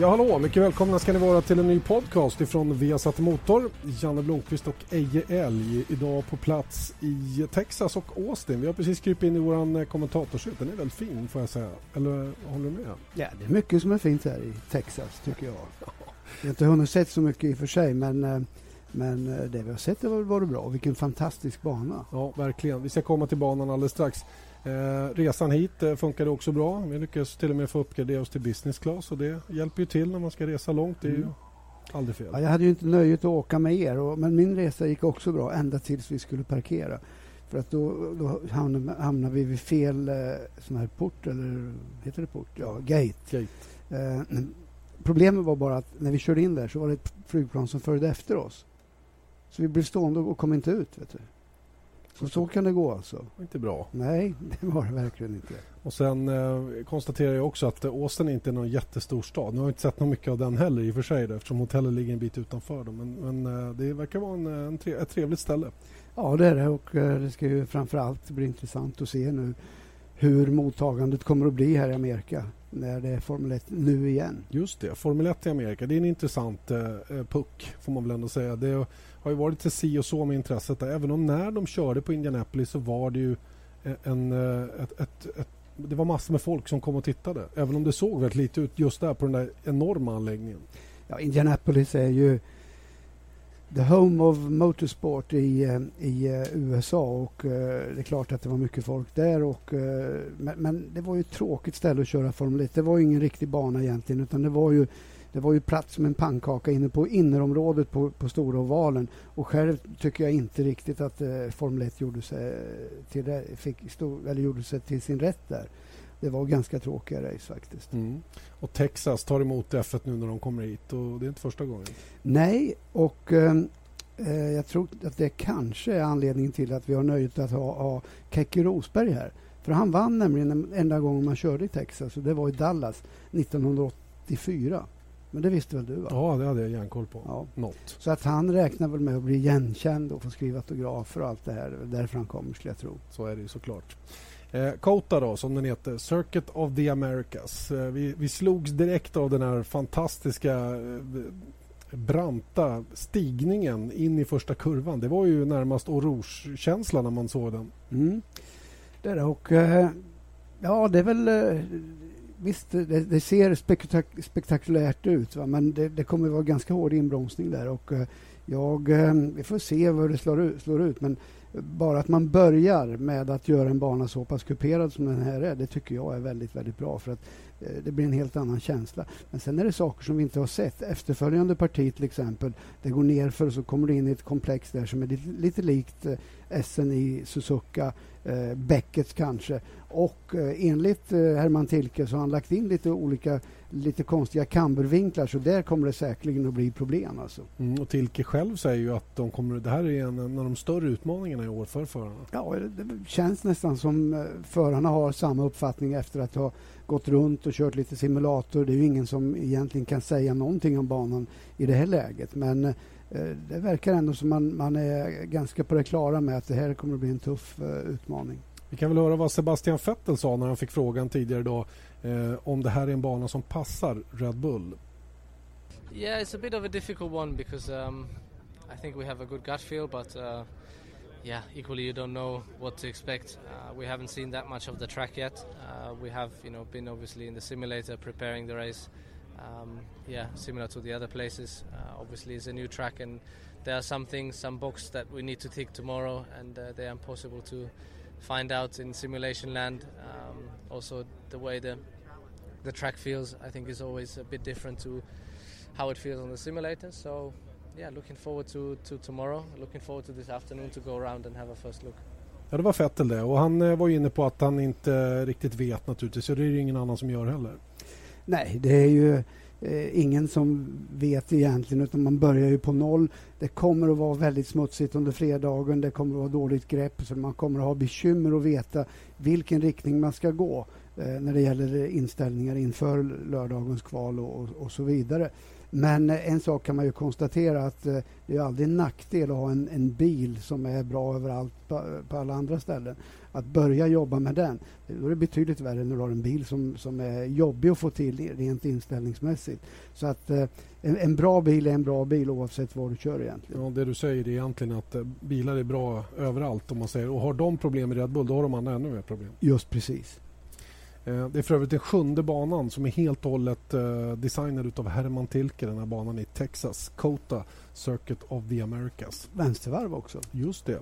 Ja, hallå! Mycket välkomna ska ni vara till en ny podcast ifrån Viasat Motor. Janne Blomqvist och Eje Elg idag på plats i Texas och Austin. Vi har precis krypit in i vår kommentatorshytt. Den är väldigt fin får jag säga. Eller håller du med? Ja, det är mycket som är fint här i Texas tycker jag. Jag har inte hunnit sett så mycket i och för sig men eh, men eh, det vi har sett har varit bra. Vilken fantastisk bana. Ja, verkligen. Vi ska komma till banan alldeles strax. Eh, resan hit eh, funkade också bra. Vi lyckades till och med få uppgradera oss till business class och det hjälper ju till när man ska resa långt. Det är mm. aldrig fel. Ja, jag hade ju inte nöjet att åka med er, och, men min resa gick också bra ända tills vi skulle parkera. För att då, då hamnade, hamnade vi vid fel eh, sån här port, eller heter det port? Ja, gate. gate. Eh, problemet var bara att när vi körde in där så var det ett flygplan som följde efter oss. Så vi blev stående och kom inte ut. Vet du. Så, så kan det gå alltså. Inte bra. Nej, det var det verkligen inte. Och sen eh, konstaterar jag också att Åsen inte är någon jättestor stad. Nu har jag inte sett något mycket av den heller i och för sig då, eftersom hotellet ligger en bit utanför. Då. Men, men eh, det verkar vara en, en tre, ett trevligt ställe. Ja, det är det och eh, det ska ju framför allt bli intressant att se nu hur mottagandet kommer att bli här i Amerika när det är Formel 1 nu igen. Just det, Formel 1 i Amerika. Det är en intressant eh, eh, puck får man väl ändå säga. Det har ju varit lite si och så med intresset där. Även om när de körde på Indianapolis så var det ju eh, en, eh, ett, ett, ett, det var massor med folk som kom och tittade. Även om det såg väldigt lite ut just där på den där enorma anläggningen. Ja, Indianapolis är ju the home of motorsport i, eh, i USA och uh, det är klart att det var mycket folk där. Och, uh, men, men, det var ju ett tråkigt ställe att köra Formel 1. Det var ingen riktig bana egentligen utan det var ju det var ju plats som en pannkaka inne på innerområdet på, på stora ovalen. Och själv tycker jag inte riktigt att eh, Formel 1 gjorde sig till, fick stå, eller gjorde sig till sin rätt där. Det var ganska tråkiga race faktiskt. Mm. Och Texas tar emot F1 nu när de kommer hit och det är inte första gången. Nej, och ehm, eh, jag tror att det kanske är anledningen till att vi har nöjet att ha, ha Keke Rosberg här. För han vann nämligen den enda gången man körde i Texas och det var i Dallas 1984. Men det visste väl du? Va? Ja, det hade jag järnkoll på. Ja. Något. Så att han räknar väl med att bli igenkänd och få skriva autografer och allt det här. Därför han kommer, skulle jag tro. Så är det ju såklart. Eh, Kota då, som den heter, Circuit of the Americas. Eh, vi, vi slogs direkt av den här fantastiska eh, branta stigningen in i första kurvan. Det var ju närmast rouge-känsla när man såg den. Mm. Det är det. Och, eh, ja, det är väl... Visst, det, det ser spektak spektakulärt ut, va? men det, det kommer att vara ganska hård inbromsning där. Och, eh, jag, eh, vi får se vad det slår ut, slår ut. Men bara att man börjar med att göra en bana så pass kuperad som den här är, det tycker jag är väldigt, väldigt bra. För att eh, det blir en helt annan känsla. Men sen är det saker som vi inte har sett. Efterföljande parti till exempel, det går ner för och så kommer du in i ett komplex där som är lite, lite likt eh, Essen SN i Suzuka, eh, Beckets kanske. Och eh, enligt eh, Herman Tilke så har han lagt in lite olika lite konstiga kambervinklar så där kommer det säkerligen att bli problem. Alltså. Mm, och Tilke själv säger ju att de kommer, det här är en, en av de större utmaningarna i år för förarna. Ja, det, det känns nästan som eh, förarna har samma uppfattning efter att ha gått runt och kört lite simulator. Det är ju ingen som egentligen kan säga någonting om banan i det här läget. Men eh, det verkar ändå som man, man är ganska på det klara med att det här kommer att bli en tuff eh, utmaning. Vi kan väl höra vad Sebastian Vettel sa när han fick frågan tidigare idag eh, om det här är en bana som passar Red Bull. Yeah, it's a bit of a difficult one because um, I think we have a good gut feel, but uh, yeah, equally you don't know what to expect. Uh, we haven't seen that much of the track yet. Uh, we have, you know, been obviously in the simulator preparing the race. Um, yeah, similar to the other places. Uh, obviously, it's a new track, and there are some things, some boxes that we need to tick tomorrow, and uh, they are impossible to find out in simulation land. Um, also, the way the the track feels, I think, is always a bit different to how it feels on the simulator. So, yeah, looking forward to, to tomorrow. Looking forward to this afternoon to go around and have a first look. Ja, det var Fettel det. Och han eh, var inne på att han inte riktigt vet naturligtvis. Och det är det ingen annan som gör heller. Nej, det är ju eh, ingen som vet egentligen utan man börjar ju på noll. Det kommer att vara väldigt smutsigt under fredagen. Det kommer att vara dåligt grepp så man kommer att ha bekymmer att veta vilken riktning man ska gå eh, när det gäller inställningar inför lördagens kval och, och, och så vidare. Men en sak kan man ju konstatera att det är aldrig en nackdel att ha en, en bil som är bra överallt på, på, alla andra ställen. Att börja jobba med den, då är det betydligt värre när du har en bil som, som är jobbig att få till rent inställningsmässigt. Så att en, en bra bil är en bra bil oavsett var du kör egentligen. Ja, det du säger är egentligen att bilar är bra överallt om man säger. Och har de problem med Red Bull, då har de andra ännu mer problem. Just precis. Eh, det är för övrigt den sjunde banan som är helt och hållet eh, designad av Herman Tilke. Den här banan i Texas, COTA, Circuit of the Americas. Vänstervarv också. Just det.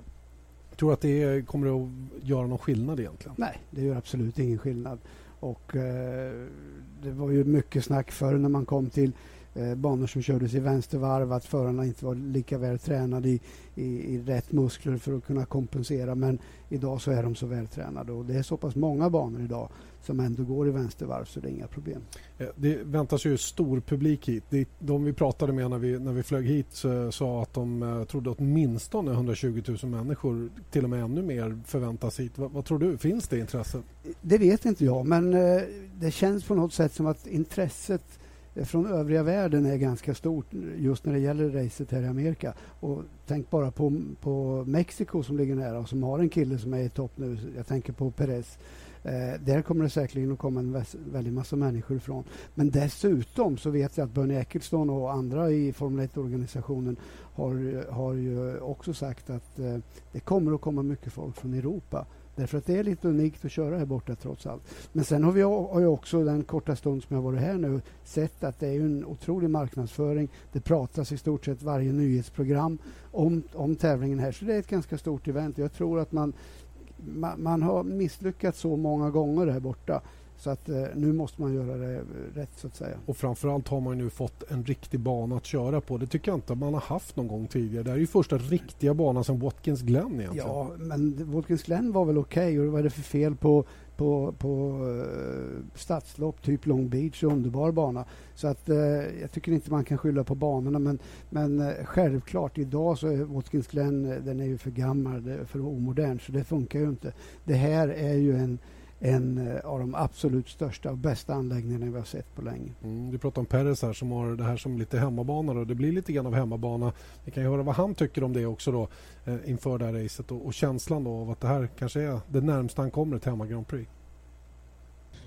Tror du att det kommer att göra någon skillnad egentligen? Nej, det gör absolut ingen skillnad. Och eh, Det var ju mycket snack förr när man kom till eh, banor som kördes i vänstervarv att förarna inte var lika väl tränade i, i, i, rätt muskler för att kunna kompensera. Men idag så är de så vältränade och det är så pass många banor idag som ändå går i vänstervarv så det är inga problem. Eh, det väntas ju stor publik hit. De vi pratade med när vi, när vi flög hit sa att de eh, trodde åtminstone 120 000 människor, till och med ännu mer, förväntas hit. Vad, vad tror du? Finns det intresse? Det vet inte jag, men eh, det känns på något sätt som att intresset Eh, från övriga världen är ganska stort just när det gäller racet här i Amerika. Och tänk bara på, på Mexiko som ligger nära och som har en kille som är i topp nu. Jag tänker på Perez. Eh, där kommer det säkerligen att komma en väldig massa människor ifrån. Men dessutom så vet jag att Bernie Ecclestone och andra i Formel 1-organisationen har, har ju också sagt att eh, det kommer att komma mycket folk från Europa. Därför att det är lite unikt att köra här borta trots allt. Men sen har vi har jag också den korta stund som jag varit här nu sett att det är en otrolig marknadsföring. Det pratas i stort sett varje nyhetsprogram om, om tävlingen här. Så det är ett ganska stort event. Jag tror att man man, man, har misslyckats så många gånger här borta. Så att eh, nu måste man göra det rätt så att säga. Och framförallt har man nu fått en riktig bana att köra på. Det tycker jag inte man har haft någon gång tidigare. Det här är ju första riktiga banan som Watkins Glen egentligen. Ja, men Watkins Glen var väl okej okay. och vad är det för fel på på, på uh, stadslopp, typ Long Beach, underbar bana. Så att uh, jag tycker inte man kan skylla på banorna men, men uh, självklart idag så är Watkins Glen den är ju för gammal, för omodern så det funkar ju inte. Det här är ju en en av de absolut största och bästa anläggningarna vi har sett på länge. Mm, du pratar om Perez här som har det här som lite hemmabana. Då. Det blir lite grann av hemmabana. Vi kan ju höra vad han tycker om det också då eh, inför det här racet och, och, känslan då av att det här kanske är det närmsta han kommer ett hemma Grand Prix.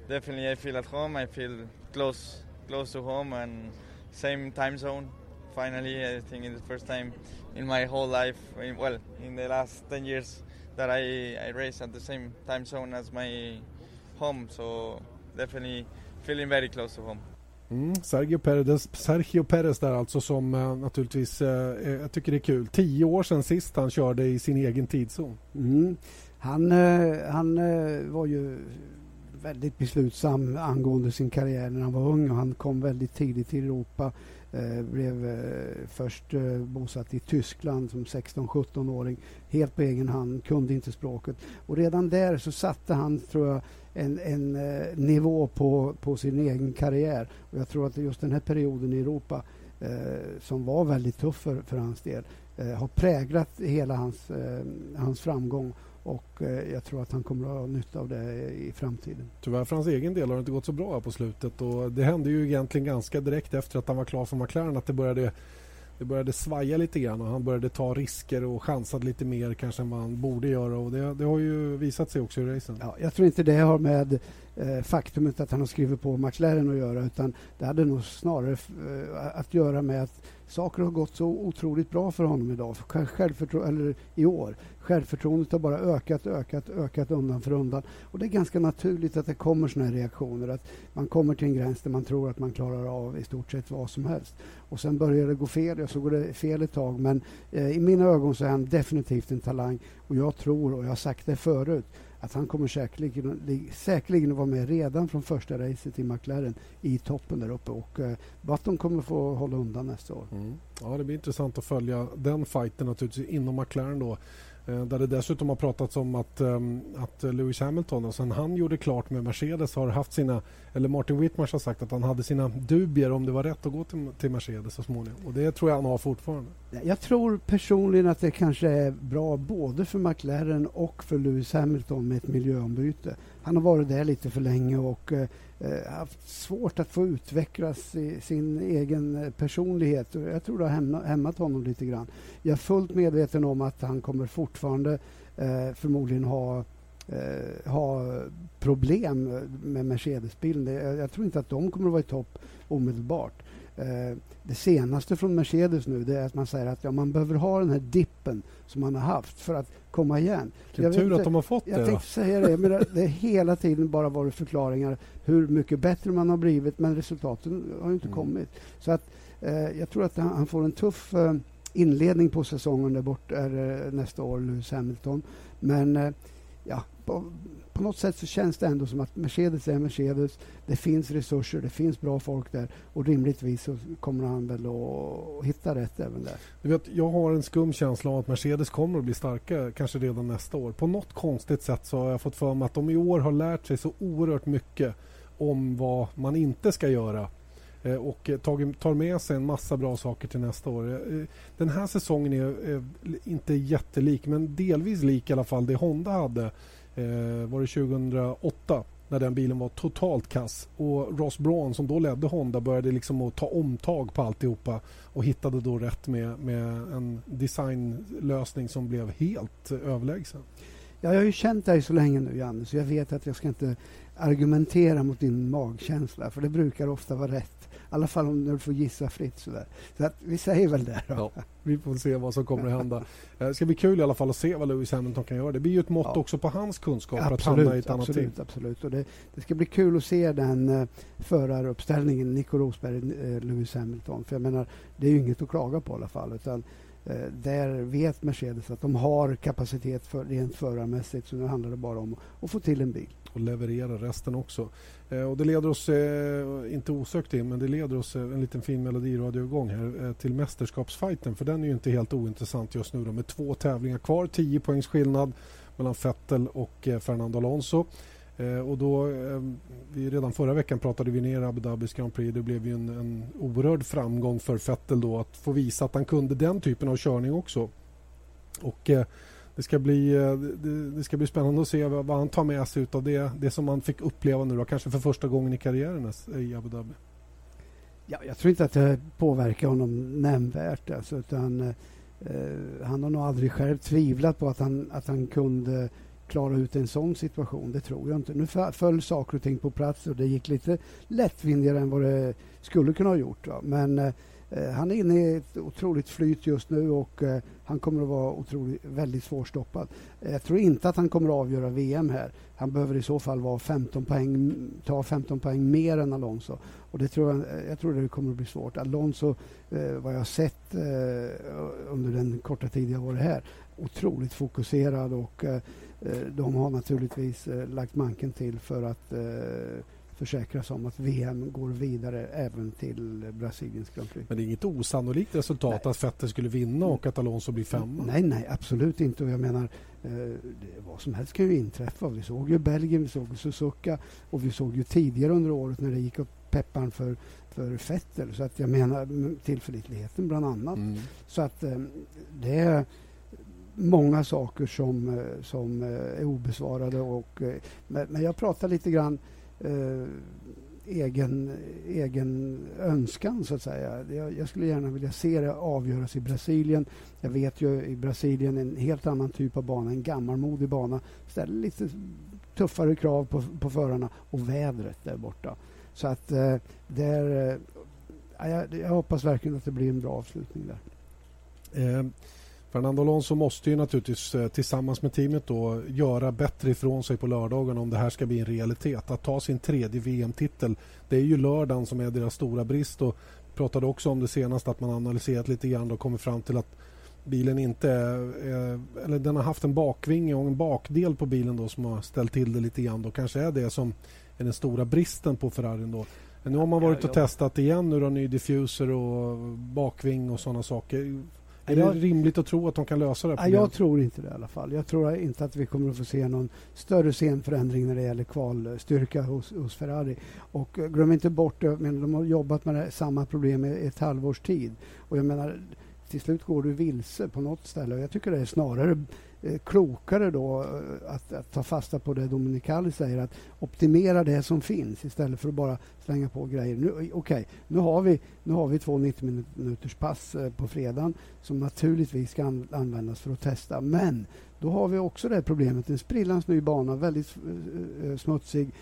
Definitely I feel at home. I feel close close to home and same time zone. Finally, I think it's the first time in my whole life, well, in the last 10 years that I, I race at the same time zone as my home. So definitely feeling very close to home. Mm, Sergio, Perez, Sergio Perez där alltså som uh, naturligtvis uh, jag tycker det är kul. Tio år sedan sist han körde i sin egen tidszon. Mm. Han, uh, han var ju väldigt beslutsam angående sin karriär när han var ung och han kom väldigt tidigt till Europa. Eh, blev eh, först eh, bosatt i Tyskland som 16-17-åring. Helt på egen hand, kunde inte språket. Och redan där så satte han, tror jag, en, en eh, nivå på, på sin egen karriär. Och jag tror att just den här perioden i Europa eh, som var väldigt tuff för, för hans del eh, har präglat hela hans, hans framgång och eh, jag tror att han kommer att ha nytta av det i framtiden. Tyvärr för hans egen del har det inte gått så bra här på slutet. Och det hände ju egentligen ganska direkt efter att han var klar för McLaren att det började, det började svaja lite grann och han började ta risker och chansade lite mer kanske än man borde göra. Och det, det har ju visat sig också i racen. Ja, jag tror inte det har med eh, faktumet att han har skrivit på McLaren att göra utan det hade nog snarare eh, att göra med att saker har gått så otroligt bra för honom idag, Självförtro eller i år. Självförtroendet har bara ökat, ökat, ökat undan för undan. Och det är ganska naturligt att det kommer såna här reaktioner. Att man kommer till en gräns där man tror att man klarar av i stort sett vad som helst. Och sen börjar det gå fel, och så går det fel ett tag. Men eh, i mina ögon så är han definitivt en talang. Och jag tror, och jag har sagt det förut, att han kommer säkerligen, säkerligen vara med redan från första racet i McLaren i toppen där uppe. Och eh, Button kommer få hålla undan nästa år. Mm. Ja, det blir intressant att följa den fighten naturligtvis inom McLaren då. Eh, där det dessutom har pratats om att, ehm, att Lewis Hamilton, och sen han gjorde klart med Mercedes, har haft sina... Eller Martin Whitmarsh har sagt att han hade sina dubier om det var rätt att gå till, till Mercedes så småningom. Och det tror jag han har fortfarande. Jag tror personligen att det kanske är bra både för McLaren och för Lewis Hamilton med ett miljöombyte han har varit där lite för länge och eh, eh haft svårt att få utvecklas i sin egen eh, personlighet. Jag tror det har hämmat honom lite grann. Jag är fullt medveten om att han kommer fortfarande eh, förmodligen ha eh, ha problem med Mercedes-bilen. Jag, jag, tror inte att de kommer att vara i topp omedelbart. Eh, det senaste från Mercedes nu det är att man säger att ja, man behöver ha den här dippen som man har haft för att komma igen. Vilken tur att de har fått jag det. Jag säga det. Men det har hela tiden bara varit förklaringar hur mycket bättre man har blivit men resultaten har inte mm. kommit. Så att eh, jag tror att han, han får en tuff eh, inledning på säsongen där borta är, nästa år, Lewis Hamilton. Men eh, ja, på, på, något sätt så känns det ändå som att Mercedes är Mercedes. Det finns resurser, det finns bra folk där och rimligtvis så kommer han väl att hitta rätt även där. Du vet, jag har en skum känsla av att Mercedes kommer att bli starka kanske redan nästa år. På något konstigt sätt så har jag fått för mig att de i år har lärt sig så oerhört mycket om vad man inte ska göra eh, och eh, tar med sig en massa bra saker till nästa år. Eh, den här säsongen är inte jättelik men delvis lik i alla fall det Honda hade Eh, var det 2008 när den bilen var totalt kass. Och Ross Braun som då ledde Honda började liksom att ta omtag på alltihopa och hittade då rätt med, med en designlösning som blev helt överlägsen. Ja, jag har ju känt dig så länge nu, Janne, så jag vet att jag ska inte argumentera mot din magkänsla, för det brukar ofta vara rätt. Alla fall om du får gissa fritt. Sådär. Så att vi säger väl det. Ja, vi får se vad som kommer att hända. Eh, det ska bli kul i alla fall att se vad Lewis Hamilton kan göra. Det blir ju ett mått ja. också på hans kunskaper absolut, att hamna i ett annat absolut, team. Absolut. Och det, det, ska bli kul att se den uh, föraruppställningen, Nico Rosberg, uh, Lewis Hamilton. För jag menar, det är ju inget att klaga på i alla fall. Utan, Eh, där vet Mercedes att de har kapacitet för, rent förarmässigt. Så nu handlar det bara om att få till en bil och leverera resten också. Eh, och det leder oss, eh, inte osökt in, men det leder oss eh, en liten fin melodiradioövergång här eh, till mästerskapsfighten. För den är ju inte helt ointressant just nu då, med två tävlingar kvar. 10 poängs skillnad mellan Vettel och eh, Fernando Alonso. Eh, och då, ehm, vi redan förra veckan pratade vi ner Abu Dhabis Grand Prix. Det blev ju en, en oerhörd framgång för Vettel då att få visa att han kunde den typen av körning också. Och eh, det ska bli, eh, det, det, ska bli spännande att se vad, vad han tar med sig av det, det som han fick uppleva nu då, kanske för första gången i karriären i Abu Dhabi. Ja, jag tror inte att det påverkar honom nämnvärt. Alltså, utan, eh, han har nog aldrig själv tvivlat på att han, att han kunde klara ut en sån situation. Det tror jag inte. Nu föll saker och ting på plats och det gick lite lättvindigare än vad det skulle kunna ha gjort. Va? Men eh, han är inne i ett otroligt flyt just nu och eh, han kommer att vara otroligt, väldigt svårstoppad. Jag tror inte att han kommer att avgöra VM här. Han behöver i så fall vara 15 poäng, ta 15 poäng mer än Alonso. Och det tror jag, eh, jag tror det kommer att bli svårt. Alonso, eh, vad jag har sett eh, under den korta tid jag varit här, otroligt fokuserad och de har naturligtvis lagt manken till för att försäkras om att VM går vidare även till Brasiliens Grand Prix. Men det är inget osannolikt resultat nej. att Vettel skulle vinna och att Alonso blir femma? Nej, nej, absolut inte. Och jag menar, eh, vad som helst kan ju inträffa. Vi såg ju Belgien, vi såg Suzuka och vi såg ju tidigare under året när det gick upp pepparn för, för Vettel. Så att jag menar tillförlitligheten bland annat. Mm. Så att eh, det är många saker som, eh, som eh, är obesvarade. Och, eh, men jag pratar lite grann eh, egen, egen önskan, så att säga. Jag, jag, skulle gärna vilja se det avgöras i Brasilien. Jag vet ju i Brasilien en helt annan typ av bana, en gammalmodig bana. Ställer lite tuffare krav på, på förarna och vädret där borta. Så att eh, där, eh, jag, jag hoppas verkligen att det blir en bra avslutning där. Eh, Fernando Alonso måste ju naturligtvis eh, tillsammans med teamet då göra bättre ifrån sig på lördagen om det här ska bli en realitet. Att ta sin tredje VM-titel, det är ju lördagen som är deras stora brist. Och pratade också om det senast att man analyserat lite grann och kommit fram till att bilen inte är, eller den har haft en bakvinge och en bakdel på bilen då som har ställt till det lite grann. Då kanske är det som är den stora bristen på Ferrarin då. Men nu har man varit och testat igen nu då, ny diffuser och bakving och sådana saker. Är det rimligt att tro att de kan lösa det? Problemet? Jag tror inte det i alla fall. Jag tror inte att vi kommer att få se någon större scenförändring när det gäller kvalstyrka hos, hos Ferrari. Och eh, glöm inte bort, jag menar, de har jobbat med det, samma problem i ett halvårs tid. Och jag menar, till slut går du vilse på något ställe. Och jag tycker det är snarare Eh, klokare då eh, att, att, ta fasta på det Dominicali säger, att optimera det som finns istället för att bara slänga på grejer. Nu, Okej, okay, nu, har vi, nu har vi två 90 minuters pass eh, på fredagen som naturligtvis ska an, användas för att testa, men då har vi också det problemet, en sprillans ny bana, väldigt smutsig,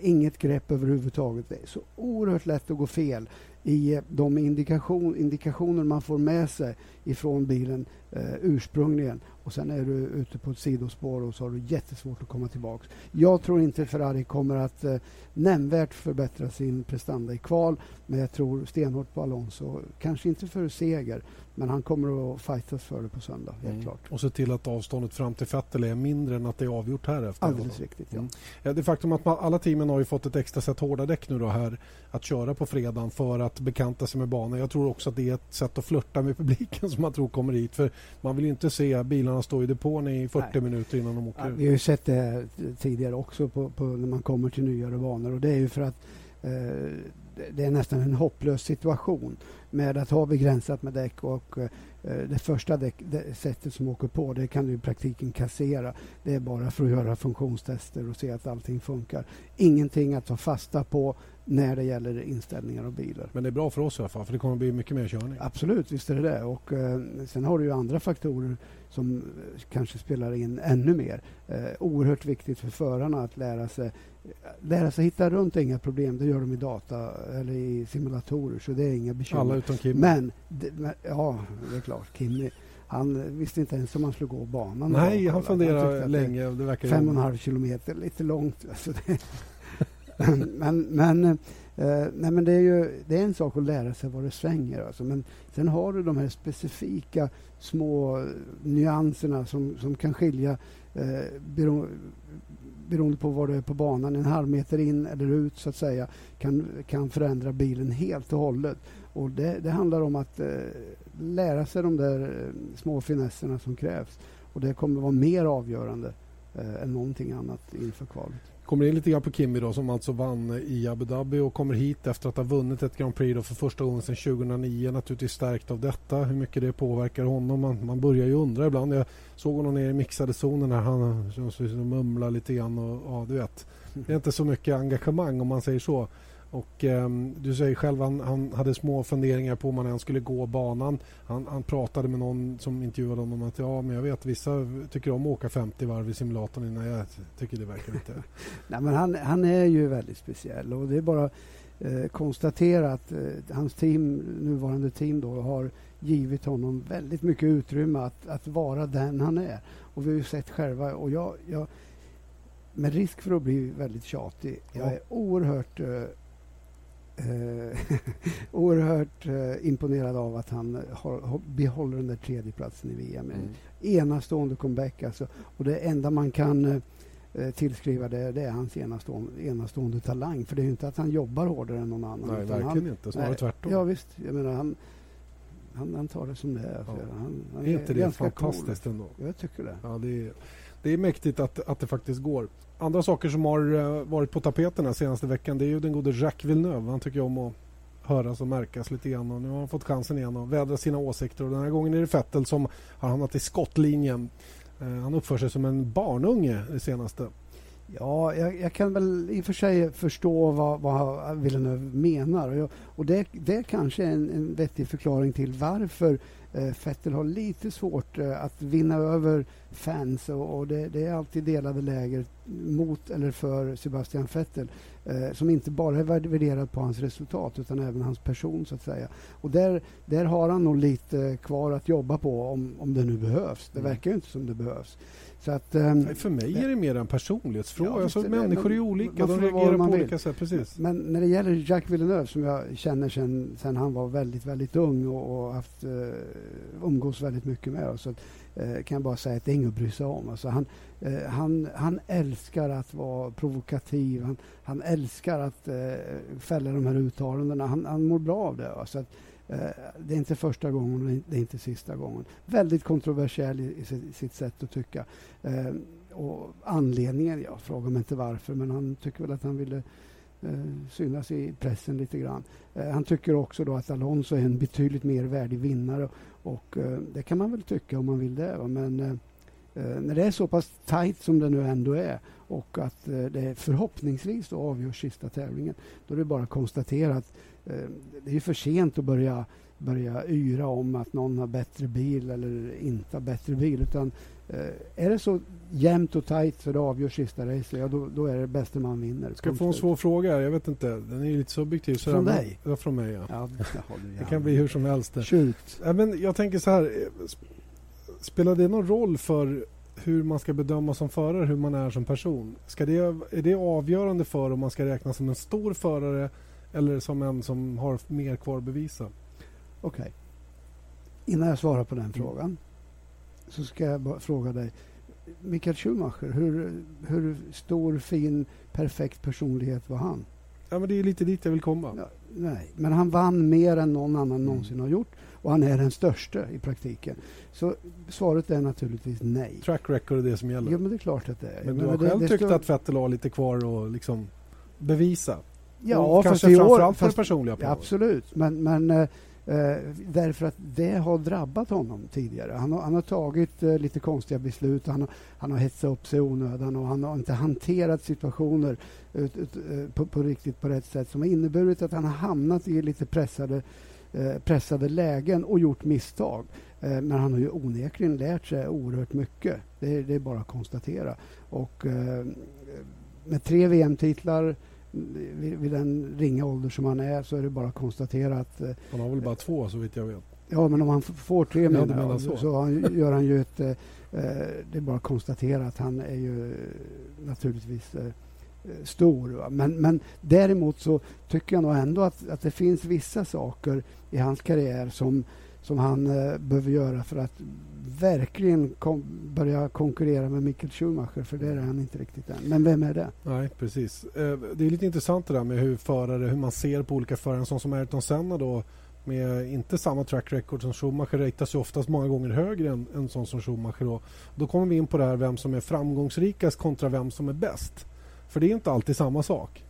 inget grepp överhuvudtaget. Det är så oerhört lätt att gå fel i de indikation, indikationer man får med sig ifrån bilen eh, ursprungligen och sen är du ute på ett sidospår och så har du jättesvårt att komma tillbaka. Jag tror inte Ferrari kommer att eh, nämnvärt förbättra sin prestanda i kval men jag tror stenhårt på Alonso. Kanske inte för seger men han kommer att fightas för det på söndag, helt mm. klart. Och se till att avståndet fram till Vettel är mindre än att det är avgjort här efter. Alldeles riktigt, ja. Mm. Det faktum att man, alla teamen har ju fått ett extra set hårda däck nu då här att köra på fredagen för att bekanta sig med banan. Jag tror också att det är ett sätt att flörta med publiken som man tror kommer hit. För man vill inte se bilarna stå i depån i 40 Nej. minuter innan de åker ja, ut. Vi har ju sett det tidigare också på, på, när man kommer till nyare banor och det är ju för att eh, det är nästan en hopplös situation med att ha begränsat med däck och eh, det första däck, det sättet som åker på det kan du i praktiken kassera. Det är bara för att göra funktionstester och se att allting funkar. Ingenting att ta fasta på när det gäller inställningar av bilar. Men det är bra för oss i alla fall, för det kommer bli mycket mer körning. Absolut, visst är det det. Och, eh, sen har du ju andra faktorer som eh, kanske spelar in ännu mer. Eh, oerhört viktigt för förarna att lära sig, lära sig hitta runt inga problem. Det gör de i data eller i simulatorer, så det är inga bekymmer. Alla utom Kimmy. Men, men, ja, det är klart. Kimmy. Han visste inte ens om han skulle gå banan. Nej, han funderade länge. Det verkar fem och en halv kilometer, lite långt. Alltså det, men, men, eh, nej, men det, är ju, det är en sak att lära sig vad det svänger. Alltså. Men sen har du de här specifika små nyanserna som, som kan skilja eh, beroende på var du är på banan. En halv meter in eller ut så att säga kan, kan förändra bilen helt och hållet. Och det, det handlar om att eh, lära sig de där eh, små finesserna som krävs. Och det kommer vara mer avgörande eh, än någonting annat inför kvalet. Kommer in lite grann på Kimi då, som alltså vann i Abu Dhabi och kommer hit efter att ha vunnit ett Grand Prix för första gången sedan 2009. Naturligtvis stärkt av detta. Hur mycket det påverkar honom. Man, man börjar ju undra ibland. Jag såg honom nere i mixade zonen när han mumlar lite grann. Och, ja, du vet. Det är inte så mycket engagemang om man säger så. Och eh, Du säger själv han, han hade små funderingar på om han skulle gå banan. Han, han, pratade med någon som intervjuade honom att ja, men jag vet vissa tycker om att åka 50 varv i simulatorn innan jag tycker det verkar inte. Nej, men han, han är ju väldigt speciell och det är bara eh, konstatera att eh, hans team, nuvarande team då har givit honom väldigt mycket utrymme att, att vara den han är. Och vi har ju sett själva och jag, jag med risk för att bli väldigt tjatig, jag är oerhört eh, eh, oerhört eh, imponerad av att han har, behåller den där tredjeplatsen i VM. Mm. Enastående comeback alltså. Och det enda man kan eh, tillskriva det, det är hans enastående, enastående talang. För det är ju inte att han jobbar hårdare än någon annan. Nej, verkligen han, inte. Snarare tvärtom. Ja, visst. Jag menar, han, han, han tar det som det är. Ja. Han, han är inte det fantastiskt cool. ändå? Jag tycker det. Ja, det, är, det är mäktigt att, att det faktiskt går andra saker som har eh, varit på tapeten den senaste veckan det är ju den gode Jacques Villeneuve. Han tycker om att höras och märkas lite grann och nu har han fått chansen igen att vädra sina åsikter och den här gången är det Vettel som har hamnat i skottlinjen. Eh, han uppför sig som en barnunge det senaste. Ja, jag, jag, kan väl i och för sig förstå vad, vad Villeneuve menar. Och, jag, och det, det kanske är en, en vettig förklaring till varför eh, Vettel har lite svårt eh, att vinna över fans och, och det, det, är alltid delade läger mot eller för Sebastian Vettel eh, som inte bara är värderad på hans resultat utan även hans person så att säga. Och där, där har han nog lite kvar att jobba på om, om det nu behövs. Det mm. verkar ju inte som det behövs. Så att, um, för mig är det mer en personlighetsfråga. Ja, alltså, människor är olika, de reagerar på olika sätt. Precis. Men när det gäller Jacques Villeneuve som jag känner sen, sen han var väldigt, väldigt ung och, och haft, uh, umgås väldigt mycket med så Eh, kan jag bara säga att det är inget att bry sig om. Alltså, han, eh, han, han älskar att vara provokativ. Han, han älskar att eh, fälla de här uttalandena. Han, han mår bra av det. Alltså, att, Eh, det är inte första gången och det är inte sista gången. Väldigt kontroversiell i, sitt sätt att tycka. Eh, och anledningen, jag fråga mig inte varför, men han tycker väl att han ville eh, Eh, synas i pressen lite grann. Eh, han tycker också då att Alonso är en betydligt mer värdig vinnare och eh, det kan man väl tycka om man vill det. Men eh, när det är så pass tajt som det nu ändå är och att eh, det förhoppningsvis då avgörs sista tävlingen, då är det bara att konstatera att eh, det är för sent att börja börja yra om att någon har bättre bil eller inte har bättre bil. Utan eh, är det så jämnt och tajt så det avgör sista racet, ja, då, då är det bäste man vinner. Ska jag få en svår fråga? Jag vet inte. Den är lite subjektiv. Så från dig? Ja, från mig. Ja. ja det kan bli hur som helst. Shoot. Ja, men jag tänker så här. Spelar det någon roll för hur man ska bedöma som förare, hur man är som person? Ska det, är det avgörande för om man ska räknas som en stor förare eller som en som har mer kvar att bevisa? Okej. Okay. Innan jag svarar på den mm. frågan så ska jag fråga dig. Mikael Schumacher, hur, hur stor, fin, perfekt personlighet var han? Ja, men det är lite dit jag vill komma. Ja, nej, men han vann mer än någon annan mm. någonsin har gjort och han är den största i praktiken. Så svaret är naturligtvis nej. Track record är det som gäller? Ja, men det är klart att det är. Men du har själv det, det tyckt stör... att Vettel har lite kvar att liksom bevisa? Ja, och kanske framförallt för det personliga planet? Absolut, men, men eh, Eh, därför att det har drabbat honom tidigare. Han har, han har tagit eh, lite konstiga beslut. Han har, han har hetsat upp sig i onödan och han har inte hanterat situationer ut, ut, eh, på, på, riktigt på rätt sätt som har inneburit att han har hamnat i lite pressade, pressade lägen och gjort misstag. Eh, men han har ju onekligen lärt sig oerhört mycket. Det, det är bara att konstatera. Och eh, med tre VM-titlar vid, vid, den ringa ålder som han är så är det bara att konstatera att... Eh, han har väl bara två så vitt jag vet. Ja, men om han får tre ja, menar så, så han, gör han ju ett... Eh, eh, det är bara att konstatera att han är ju naturligtvis stor. Va? Men, men däremot så tycker jag nog ändå att, att det finns vissa saker i hans karriär som, som han eh, behöver göra för att verkligen kom, börja konkurrera med Michael Schumacher, för det är han inte riktigt än. Men vem är det? Nej, precis. Eh, det är lite intressant det där med hur förare, hur man ser på olika förare. En sån som Ayrton Senna då, med inte samma track record som Schumacher räknas ju oftast många gånger högre än en sån som Schumacher. Då. då kommer vi in på det här vem som är framgångsrikast kontra vem som är bäst. För det är inte alltid samma sak.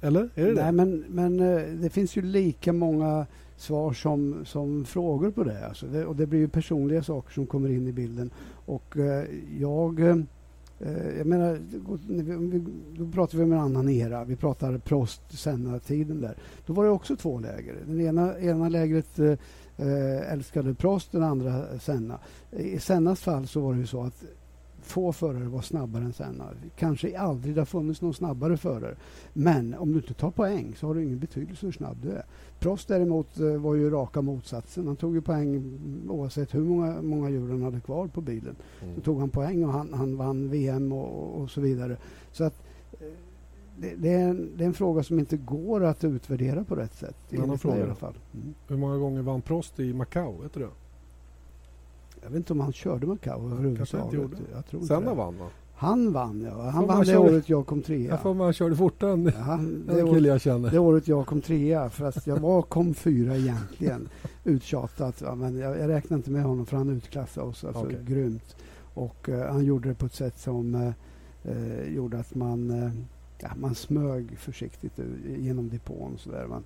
Eller? Är det Nej, det? Men, men eh, det finns ju lika många svar som, som frågor på det. Alltså det. Och det blir ju personliga saker som kommer in i bilden. Och eh, jag... Eh, jag menar, då pratar vi om en annan era. Vi pratar Prost-Senna-tiden där. Då var det också två läger. Den ena, ena lägret eh älskade Prost, den andra Senna. I Sennas fall så var det ju så att få förare var snabbare än Senna. Kanske aldrig det har funnits någon snabbare förare. Men om du inte tar poäng så har det ingen betydelse hur snabb du är. Prost däremot eh, var ju raka motsatsen. Han tog ju poäng oavsett hur många, många djur han hade kvar på bilen. Mm. Så tog han poäng och han, han vann VM och, och, så vidare. Så att eh, det, det, är en, det, är en, fråga som inte går att utvärdera på rätt sätt. I alla fall. Mm. Hur många gånger vann Prost i Macao? Vet du det? Jag vet inte om han körde Macao överhuvudtaget. Jag tror Senna vann va? Han vann ja. Han vann det körde, året jag kom trea. Jag får man körde fortare än ja, det, år, jag känner. det året jag kom trea. Fast jag var, kom fyra egentligen. Uttjatat. Ja, men jag, jag räknar inte med honom för han utklassade oss. Alltså, okay. Grymt. Och uh, han gjorde det på ett sätt som uh, uh, gjorde att man, uh, ja, man smög försiktigt genom depån. Så där. Man,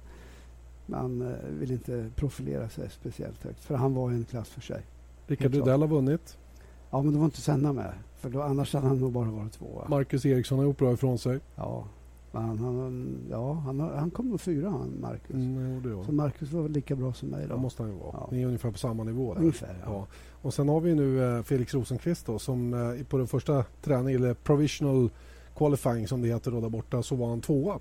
man vill inte profilera sig speciellt högt. För han var en klass för sig. Rickard Rydell har vunnit. Ja, men då var inte Senna med. För då, annars hade han nog bara varit tvåa. Marcus Eriksson har gjort bra ifrån sig. Ja, han, han, ja, han, han kom nog fyra, han, Marcus. Mm, det Så Marcus var väl lika bra som mig. Då. Det måste han ju vara. Ja. Ni är ungefär på samma nivå. Där. Ungefär, ja. ja. Och sen har vi nu eh, Felix Rosenqvist då, som eh, på den första träningen, eller provisional qualifying som det heter då där borta, så var han tvåa.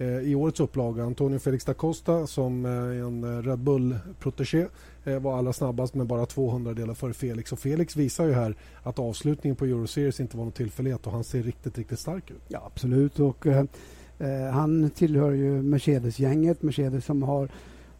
Eh, i årets upplaga. Antonio Felix da Costa som är eh, en eh, Red Bull-protegé, eh, var allra snabbast med bara 200 delar före Felix. Och Felix visar ju här att avslutningen på Euroseries inte var någon tillfällighet och han ser riktigt, riktigt stark ut. Ja, absolut. Och, eh, eh han tillhör ju Mercedes-gänget. Mercedes som har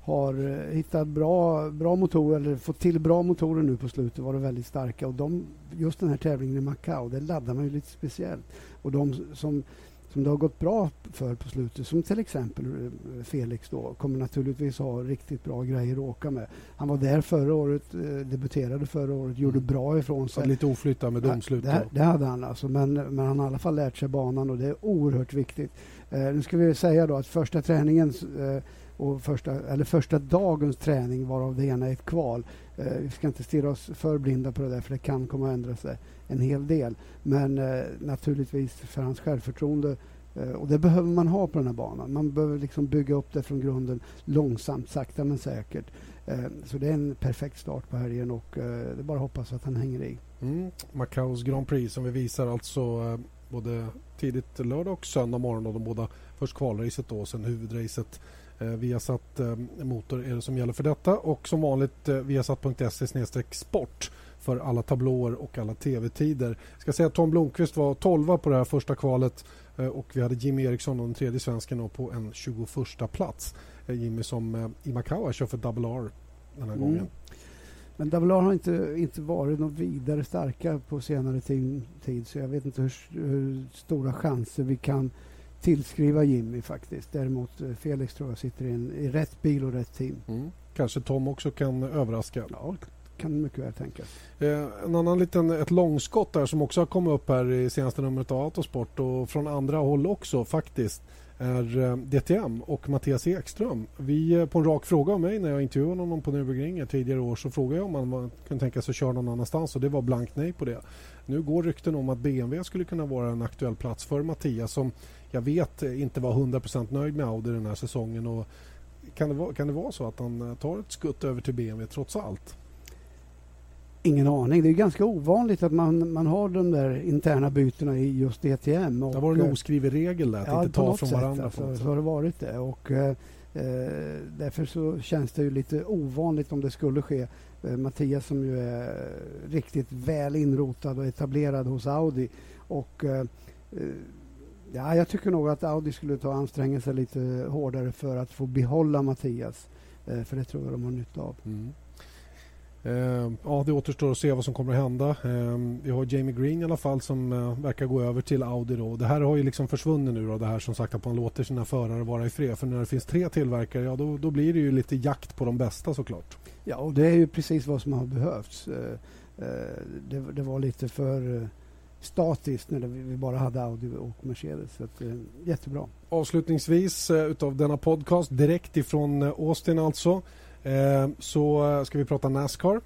har hittat bra, bra motorer, eller fått till bra motorer nu på slutet, var väldigt starka. Och de, just den här tävlingen i Macao, det laddar man ju lite speciellt. Och de som som det har gått bra för på slutet, som till exempel eh, Felix då, kommer naturligtvis ha riktigt bra grejer att åka med. Han var där förra året, eh, debuterade förra året, gjorde mm. bra ifrån sig. Lite oflyttad med domslut. Det, det, hade han alltså, men, men han har i alla fall lärt sig banan och det är oerhört viktigt. Eh, nu ska vi säga då att första träningen eh, och första, eller första dagens träning varav det ena är ett kval. Eh, vi ska inte stirra oss för blinda på det där för det kan komma att ändra sig en hel del. Men eh, naturligtvis för hans självförtroende eh, och det behöver man ha på den här banan. Man behöver liksom bygga upp det från grunden långsamt, sakta men säkert. Eh, så det är en perfekt start på helgen och eh, det är bara att hoppas att han hänger i. Mm. Macaos Grand Prix som vi visar alltså eh, både tidigt lördag och söndag morgon. Och de båda först kvalracet då och sen huvudracet. Eh, Viasat eh, Motor är det som gäller för detta och som vanligt eh, viasat.se sport för alla tablåer och alla tv-tider. Jag ska säga att Tom Blomqvist var 12 på det här första kvalet eh, och vi hade Jimmy Eriksson och den tredje svensken på en 21 plats. Eh, Jimmy som i Macau kör för Double R den här Mm. gången. Men Double R har inte, inte varit något vidare starka på senare tid, tid så jag vet inte hur, hur stora chanser vi kan tillskriva Jimmy faktiskt. Däremot eh, Felix tror jag sitter i, en, i rätt bil och rätt team. Mm. Kanske Tom också kan överraska. Ja, kan mycket väl tänkas. Eh, en annan liten, ett långskott där som också har kommit upp här i senaste numret av Autosport och från andra håll också faktiskt är eh, DTM och Mattias Ekström. Vi, eh, på en rak fråga av mig när jag intervjuade honom på Nürburgringen tidigare år så frågade jag om han kunde tänka sig att köra någon annanstans och det var blankt nej på det. Nu går rykten om att BMW skulle kunna vara en aktuell plats för Mattias som jag vet eh, inte var 100% nöjd med Audi den här säsongen. Och kan, det vara, kan det vara så att han tar ett skutt över till BMW trots allt? Ingen aning. Det är ganska ovanligt att man, man har de där interna bytena i just DTM. Och, Det var en eh, oskriven regel där att Ja, inte ta från sätt, varandra. alltså, så har det varit det. Och, eh, eh, därför så känns det ju lite ovanligt om det skulle ske. Eh, Mattias som ju är riktigt väl inrotad och etablerad hos Audi. Och, eh, eh, ja, jag tycker nog att Audi skulle ta anstränga sig lite hårdare för att få behålla Mattias. För det tror jag de har nytta av. Mm. Eh, ja, det återstår att se vad som kommer att hända. Eh, vi har Jamie Green i alla fall som eh, verkar gå över till Audi. Då. Det här har ju liksom försvunnit nu. Då, det här som sagt att man låter sina förare vara i fred. För när det finns tre tillverkare, ja, då, då blir det ju lite jakt på de bästa såklart. Ja, och det är ju precis vad som har behövts. Eh, eh, det, det var lite för statiskt när vi bara hade Audi och Mercedes. Så att, jättebra. Avslutningsvis utav denna podcast, direkt ifrån Austin alltså, Eh, så ska vi prata Nascar.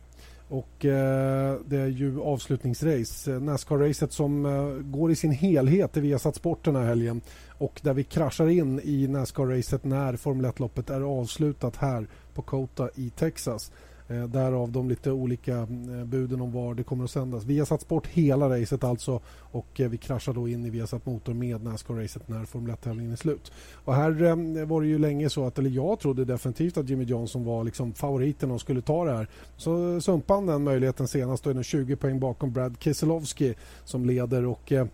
Och eh, det är ju avslutningsrace. Nascar-racet som eh, går i sin helhet i Viasat Sport den här helgen. Och där vi kraschar in i Nascar-racet när Formel 1-loppet är avslutat här på Kota i Texas. Eh, därav de lite olika eh, buden om var det kommer att sändas. Viasat Sport hela racet alltså och eh, vi kraschar då in i Viasat Motor med Nascar-racet när Formel 1-tävlingen är slut. Och här eh, var det ju länge så att, eller jag trodde definitivt att Jimmy Johnson var liksom favoriten och skulle ta det här. Så sumpade han den möjligheten senast och är nu 20 poäng bakom Brad Keselowski som leder och eh,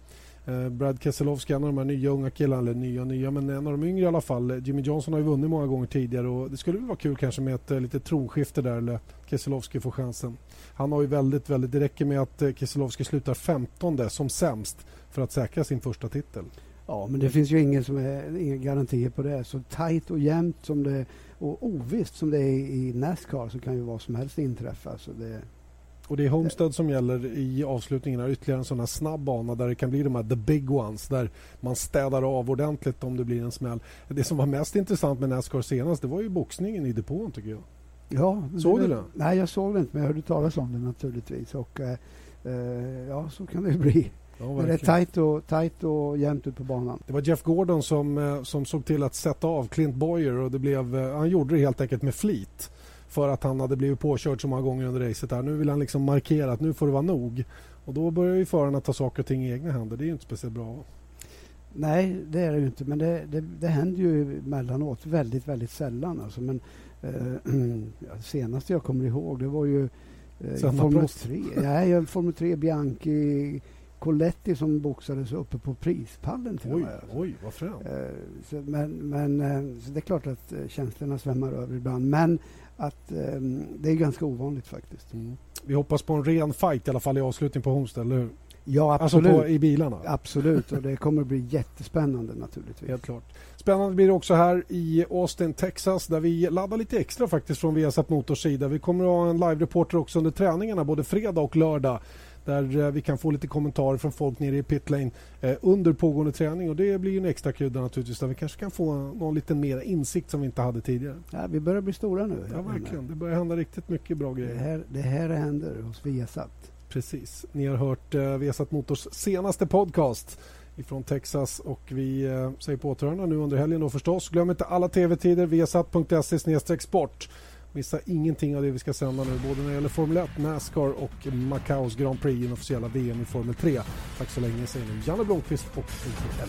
Eh, Brad Keselowski, en av de här nya unga killarna, eller nya nya, men en av de yngre i alla fall. Eh, Jimmy Johnson har ju vunnit många gånger tidigare och det skulle väl vara kul kanske med ett eh, litet tronskifte där, eller Keselowski får chansen. Han har ju väldigt, väldigt, det räcker med att Keselowski slutar 15 som sämst för att säkra sin första titel. Ja, men det finns ju ingen som är, inga garantier på det. Så tajt och jämnt som det och ovisst som det är i Nascar så kan ju vad som helst inträffa. Så det, och det är Homestead som gäller i avslutningen. Här, ytterligare en sån här snabb bana där det kan bli de här the big ones där man städar av ordentligt om det blir en smäll. Det som var mest intressant med Nascar senast det var ju boxningen i depån tycker jag. ja, Såg du det? Nej, jag såg det inte, men jag hörde talas om det naturligtvis. Och, eh, eh, ja, så kan det bli. Ja, det är tajt och, tajt och jämnt ut på banan. Det var Jeff Gordon som, eh, som såg till att sätta av Clint Boyer och det blev, eh, han gjorde det helt enkelt med flit. För att han hade blivit påkörd så många gånger under racet. Här. Nu vill han liksom markera att nu får det vara nog. Och då börjar ju förarna ta saker och ting i egna händer. Det är ju inte speciellt bra. Nej, det är det ju inte. Men det, det, det händer ju emellanåt. Väldigt, väldigt sällan. Alltså. Men, eh, ja, senast jag kommer ihåg det var ju eh, Formel Prost. 3. Nej, Formel 3 Bianchi Coletti som boxades uppe på prispallen till Oj, med. oj, vad fränt. Eh, men men eh, det är klart att eh, känslorna svämmar över ibland. Men att eh, det är ganska ovanligt faktiskt. Mm. Vi hoppas på en ren fight i alla fall i avslutningen på Homestead, eller hur? Ja, Alltså absolut. på, i bilarna. Absolut, och det kommer bli jättespännande naturligtvis. Helt klart. Spännande blir det också här i Austin, Texas där vi laddar lite extra faktiskt från Viasat Motors sida. Vi kommer att ha en live-reporter också under träningarna både fredag och lördag. Där eh, vi kan få lite kommentarer från folk nere i pitlane eh, under pågående träning och det blir ju en extra krydda naturligtvis där vi kanske kan få någon lite mer insikt som vi inte hade tidigare. Ja, vi börjar bli stora nu. Ja, verkligen. Det börjar hända riktigt mycket bra grejer. Det här, det här händer hos Viasat. Precis. Ni har hört eh, Viasat Motors senaste podcast ifrån Texas och vi eh, säger på återhörande nu under helgen då förstås. Glöm inte alla tv-tider viasat.se sport. Missa ingenting av det vi ska sända nu både när det gäller Formel 1, Nascar och Macaos Grand Prix, den officiella VM i Formel 3. Tack så länge säger nu Janne Blomqvist och Peter